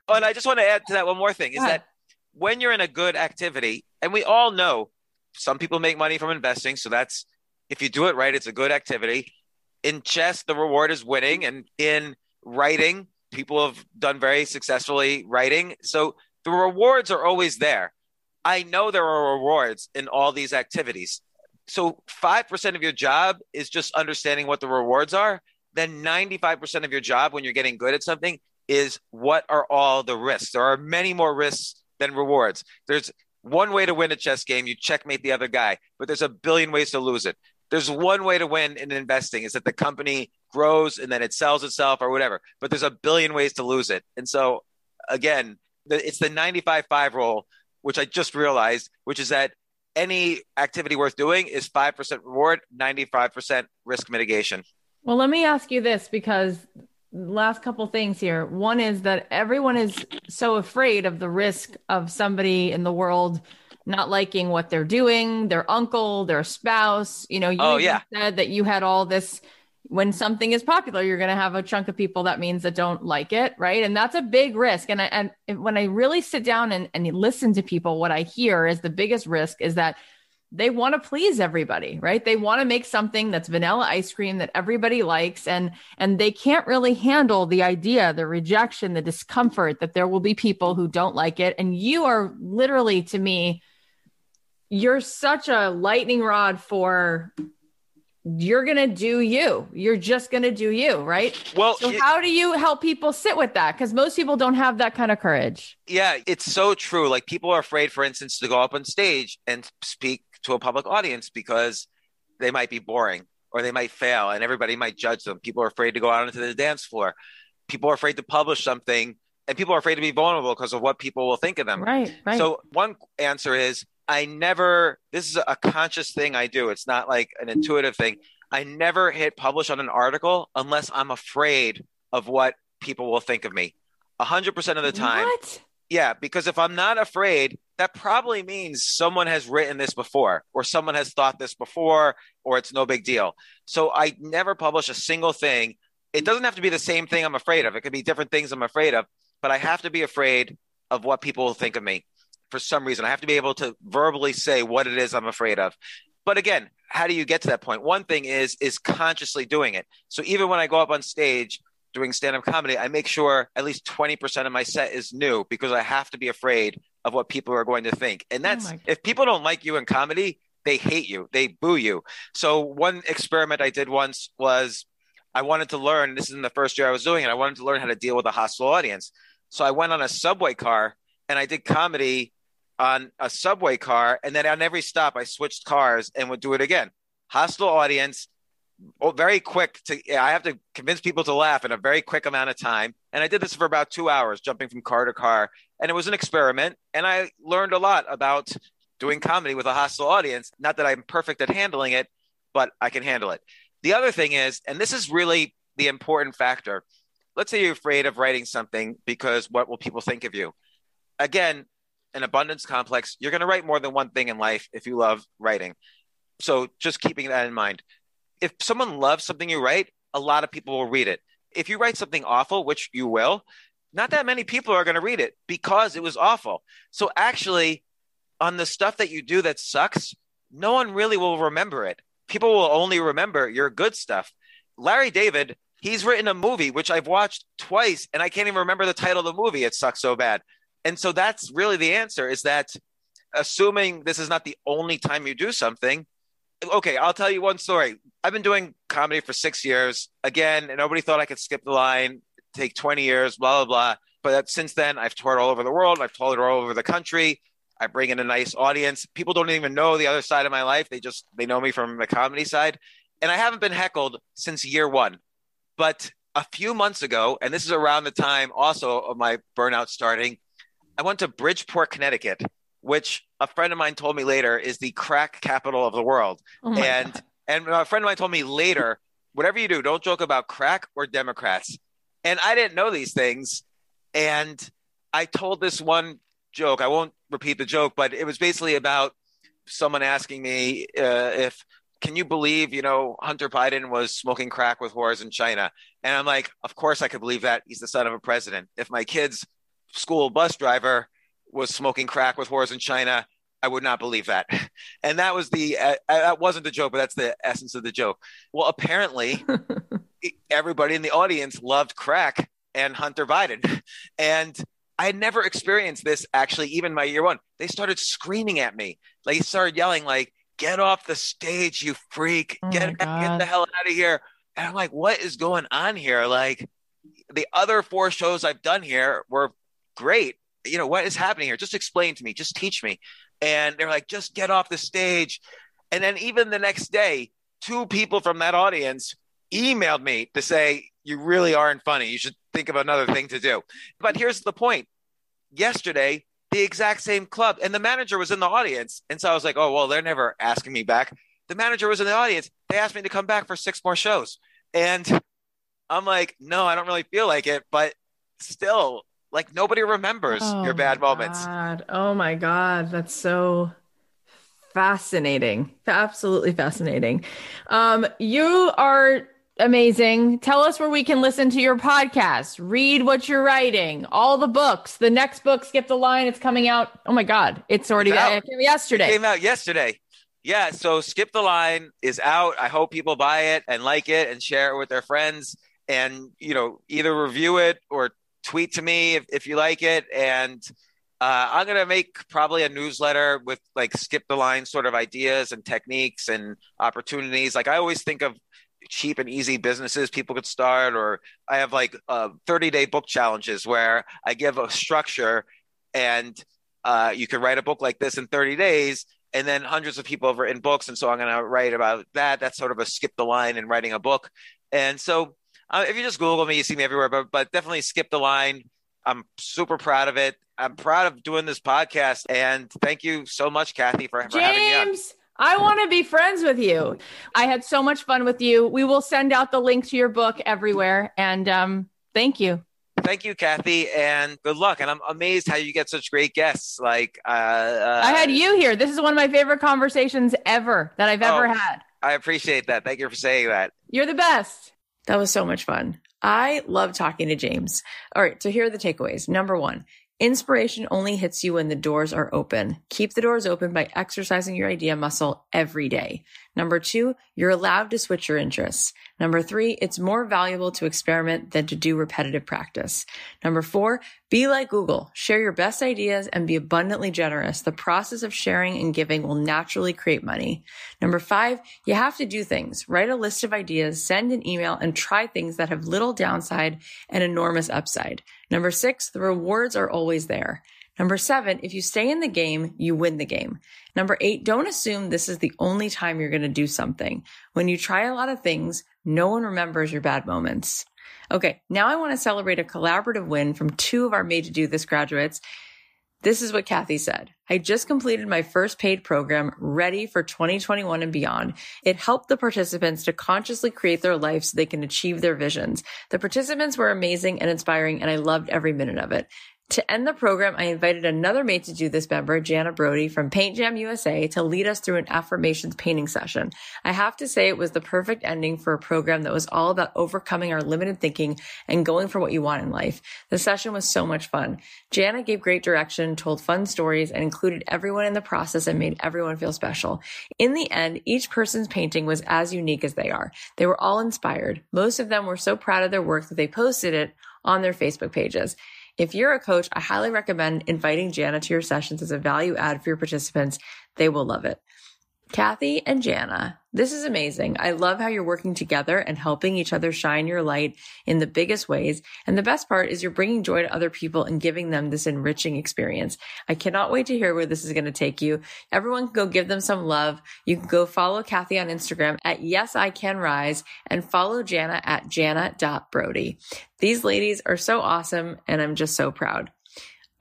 Oh, and I just want to add to that one more thing is that when you're in a good activity, and we all know some people make money from investing. So that's, if you do it right, it's a good activity. In chess, the reward is winning. And in writing, people have done very successfully writing. So the rewards are always there. I know there are rewards in all these activities. So 5% of your job is just understanding what the rewards are. Then 95% of your job when you're getting good at something is what are all the risks? There are many more risks than rewards. There's one way to win a chess game, you checkmate the other guy, but there's a billion ways to lose it. There's one way to win in investing is that the company grows and then it sells itself or whatever, but there's a billion ways to lose it. And so again, it's the 95-5 rule, which I just realized, which is that any activity worth doing is 5% reward, 95% risk mitigation. Well, let me ask you this because last couple things here. One is that everyone is so afraid of the risk of somebody in the world not liking what they're doing, their uncle, their spouse. You know, you oh, yeah. said that you had all this when something is popular, you're going to have a chunk of people that means that don't like it, right? And that's a big risk. And I, and when I really sit down and, and listen to people, what I hear is the biggest risk is that they want to please everybody right they want to make something that's vanilla ice cream that everybody likes and and they can't really handle the idea the rejection the discomfort that there will be people who don't like it and you are literally to me you're such a lightning rod for you're going to do you. You're just going to do you, right? Well, so it, how do you help people sit with that? Because most people don't have that kind of courage. Yeah, it's so true. Like people are afraid, for instance, to go up on stage and speak to a public audience because they might be boring or they might fail and everybody might judge them. People are afraid to go out onto the dance floor. People are afraid to publish something and people are afraid to be vulnerable because of what people will think of them. Right, right. So one answer is I never this is a conscious thing I do. It's not like an intuitive thing. I never hit publish on an article unless I'm afraid of what people will think of me. A hundred percent of the time. What? Yeah, because if I'm not afraid, that probably means someone has written this before, or someone has thought this before, or it's no big deal. So I never publish a single thing. It doesn't have to be the same thing I'm afraid of. It could be different things I'm afraid of, but I have to be afraid of what people will think of me for some reason. I have to be able to verbally say what it is I'm afraid of. But again, how do you get to that point? One thing is is consciously doing it. So even when I go up on stage doing stand up comedy, I make sure at least 20% of my set is new because I have to be afraid of what people are going to think. And oh that's oh if people don't like you in comedy, they hate you, they boo you. So, one experiment I did once was I wanted to learn, this is in the first year I was doing it, I wanted to learn how to deal with a hostile audience. So, I went on a subway car and I did comedy on a subway car. And then on every stop, I switched cars and would do it again. Hostile audience, oh, very quick to I have to convince people to laugh in a very quick amount of time. And I did this for about two hours, jumping from car to car. And it was an experiment. And I learned a lot about doing comedy with a hostile audience. Not that I'm perfect at handling it, but I can handle it. The other thing is, and this is really the important factor. Let's say you're afraid of writing something because what will people think of you? Again, an abundance complex, you're going to write more than one thing in life if you love writing. So just keeping that in mind if someone loves something you write, a lot of people will read it. If you write something awful, which you will, not that many people are going to read it because it was awful. So actually, on the stuff that you do that sucks, no one really will remember it. People will only remember your good stuff. Larry David, he's written a movie which I've watched twice and I can't even remember the title of the movie. It sucks so bad. And so that's really the answer is that assuming this is not the only time you do something, okay, I'll tell you one story. I've been doing comedy for six years. Again, nobody thought I could skip the line, take 20 years, blah, blah, blah. But since then, I've toured all over the world. I've toured all over the country. I bring in a nice audience. People don't even know the other side of my life. They just, they know me from the comedy side. And I haven't been heckled since year one. But a few months ago, and this is around the time also of my burnout starting, I went to Bridgeport, Connecticut which a friend of mine told me later is the crack capital of the world. Oh and God. and a friend of mine told me later, whatever you do, don't joke about crack or Democrats. And I didn't know these things. And I told this one joke. I won't repeat the joke, but it was basically about someone asking me uh, if can you believe you know hunter biden was smoking crack with whores in china and i'm like of course i could believe that he's the son of a president if my kid's school bus driver was smoking crack with whores in China. I would not believe that. And that was the, uh, uh, that wasn't the joke, but that's the essence of the joke. Well, apparently, everybody in the audience loved crack and Hunter Biden. And I had never experienced this actually, even my year one. They started screaming at me. Like, they started yelling, like, get off the stage, you freak. Oh get, get the hell out of here. And I'm like, what is going on here? Like, the other four shows I've done here were great you know, what is happening here? Just explain to me, just teach me. And they're like, just get off the stage. And then even the next day, two people from that audience emailed me to say, you really aren't funny. You should think of another thing to do. But here's the point. Yesterday, the exact same club, and the manager was in the audience. And so I was like, oh, well, they're never asking me back. The manager was in the audience. They asked me to come back for six more shows. And I'm like, no, I don't really feel like it. But still, like nobody remembers oh your bad moments. God. Oh my God. That's so fascinating. Absolutely fascinating. Um, you are amazing. Tell us where we can listen to your podcast, read what you're writing, all the books. The next book, Skip the Line, it's coming out. Oh my God. It's already it's out. It came yesterday. It came out yesterday. Yeah. So Skip the Line is out. I hope people buy it and like it and share it with their friends and, you know, either review it or tweet to me if, if you like it. And uh, I'm going to make probably a newsletter with like skip the line sort of ideas and techniques and opportunities. Like I always think of cheap and easy businesses people could start, or I have like uh, 30 day book challenges where I give a structure and uh, you can write a book like this in 30 days. And then hundreds of people have written books. And so I'm going to write about that. That's sort of a skip the line in writing a book. And so uh, if you just Google me, you see me everywhere. But but definitely skip the line. I'm super proud of it. I'm proud of doing this podcast, and thank you so much, Kathy, for, for having me on. James, I want to be friends with you. I had so much fun with you. We will send out the link to your book everywhere. And um, thank you. Thank you, Kathy, and good luck. And I'm amazed how you get such great guests. Like uh, uh, I had you here. This is one of my favorite conversations ever that I've ever oh, had. I appreciate that. Thank you for saying that. You're the best. That was so much fun. I love talking to James. All right. So here are the takeaways. Number one, Inspiration only hits you when the doors are open. Keep the doors open by exercising your idea muscle every day. Number two, you're allowed to switch your interests. Number three, it's more valuable to experiment than to do repetitive practice. Number four, be like Google. Share your best ideas and be abundantly generous. The process of sharing and giving will naturally create money. Number five, you have to do things. Write a list of ideas, send an email, and try things that have little downside and enormous upside. Number six, the rewards are always there. Number seven, if you stay in the game, you win the game. Number eight, don't assume this is the only time you're going to do something. When you try a lot of things, no one remembers your bad moments. Okay, now I want to celebrate a collaborative win from two of our Made to Do This graduates. This is what Kathy said. I just completed my first paid program ready for 2021 and beyond. It helped the participants to consciously create their life so they can achieve their visions. The participants were amazing and inspiring and I loved every minute of it. To end the program, I invited another Made to Do This member, Jana Brody from Paint Jam USA, to lead us through an affirmations painting session. I have to say it was the perfect ending for a program that was all about overcoming our limited thinking and going for what you want in life. The session was so much fun. Jana gave great direction, told fun stories, and included everyone in the process and made everyone feel special. In the end, each person's painting was as unique as they are. They were all inspired. Most of them were so proud of their work that they posted it on their Facebook pages. If you're a coach, I highly recommend inviting Jana to your sessions as a value add for your participants. They will love it. Kathy and Jana, this is amazing. I love how you're working together and helping each other shine your light in the biggest ways. And the best part is you're bringing joy to other people and giving them this enriching experience. I cannot wait to hear where this is going to take you. Everyone can go give them some love. You can go follow Kathy on Instagram at Yes I Can Rise and follow Jana at jana.brody. These ladies are so awesome and I'm just so proud.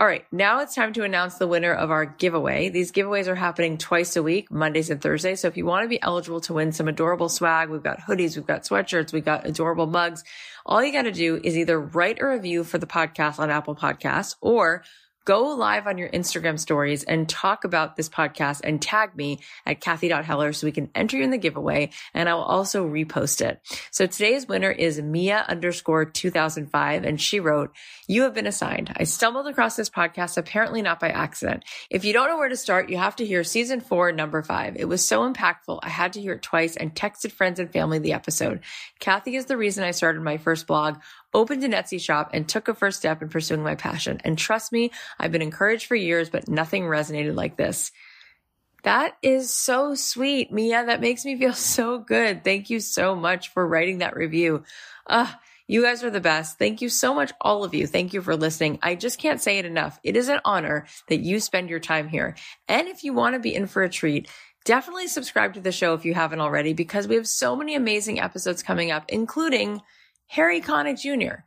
All right, now it's time to announce the winner of our giveaway. These giveaways are happening twice a week, Mondays and Thursdays. So if you want to be eligible to win some adorable swag, we've got hoodies, we've got sweatshirts, we've got adorable mugs. All you got to do is either write a review for the podcast on Apple Podcasts or go live on your Instagram stories and talk about this podcast and tag me at Kathy.Heller so we can enter you in the giveaway and I will also repost it. So today's winner is Mia underscore 2005 and she wrote, you have been assigned. I stumbled across this podcast, apparently not by accident. If you don't know where to start, you have to hear season four, number five. It was so impactful. I had to hear it twice and texted friends and family the episode. Kathy is the reason I started my first blog opened an Etsy shop and took a first step in pursuing my passion. And trust me, I've been encouraged for years, but nothing resonated like this. That is so sweet, Mia. That makes me feel so good. Thank you so much for writing that review. Uh, you guys are the best. Thank you so much, all of you. Thank you for listening. I just can't say it enough. It is an honor that you spend your time here. And if you want to be in for a treat, definitely subscribe to the show if you haven't already, because we have so many amazing episodes coming up, including Harry Connick Jr.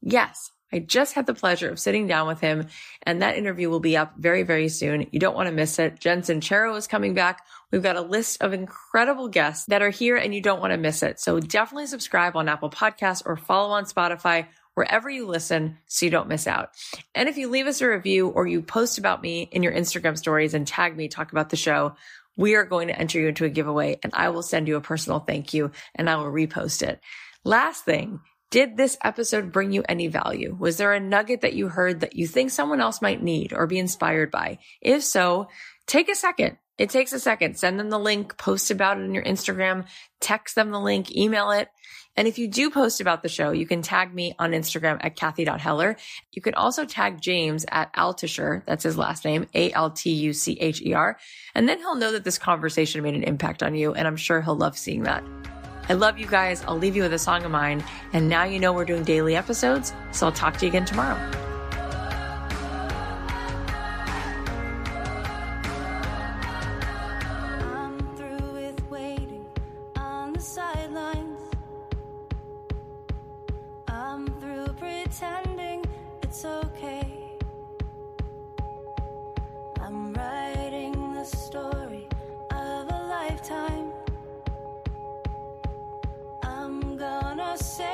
Yes, I just had the pleasure of sitting down with him and that interview will be up very, very soon. You don't want to miss it. Jen Sincero is coming back. We've got a list of incredible guests that are here and you don't want to miss it. So definitely subscribe on Apple Podcasts or follow on Spotify, wherever you listen so you don't miss out. And if you leave us a review or you post about me in your Instagram stories and tag me, talk about the show, we are going to enter you into a giveaway and I will send you a personal thank you and I will repost it. Last thing, did this episode bring you any value? Was there a nugget that you heard that you think someone else might need or be inspired by? If so, take a second. It takes a second. Send them the link, post about it on your Instagram, text them the link, email it. And if you do post about the show, you can tag me on Instagram at Kathy.Heller. You can also tag James at Altucher. That's his last name, A-L-T-U-C-H-E-R. And then he'll know that this conversation made an impact on you. And I'm sure he'll love seeing that. I love you guys. I'll leave you with a song of mine. And now you know we're doing daily episodes. So I'll talk to you again tomorrow. Gonna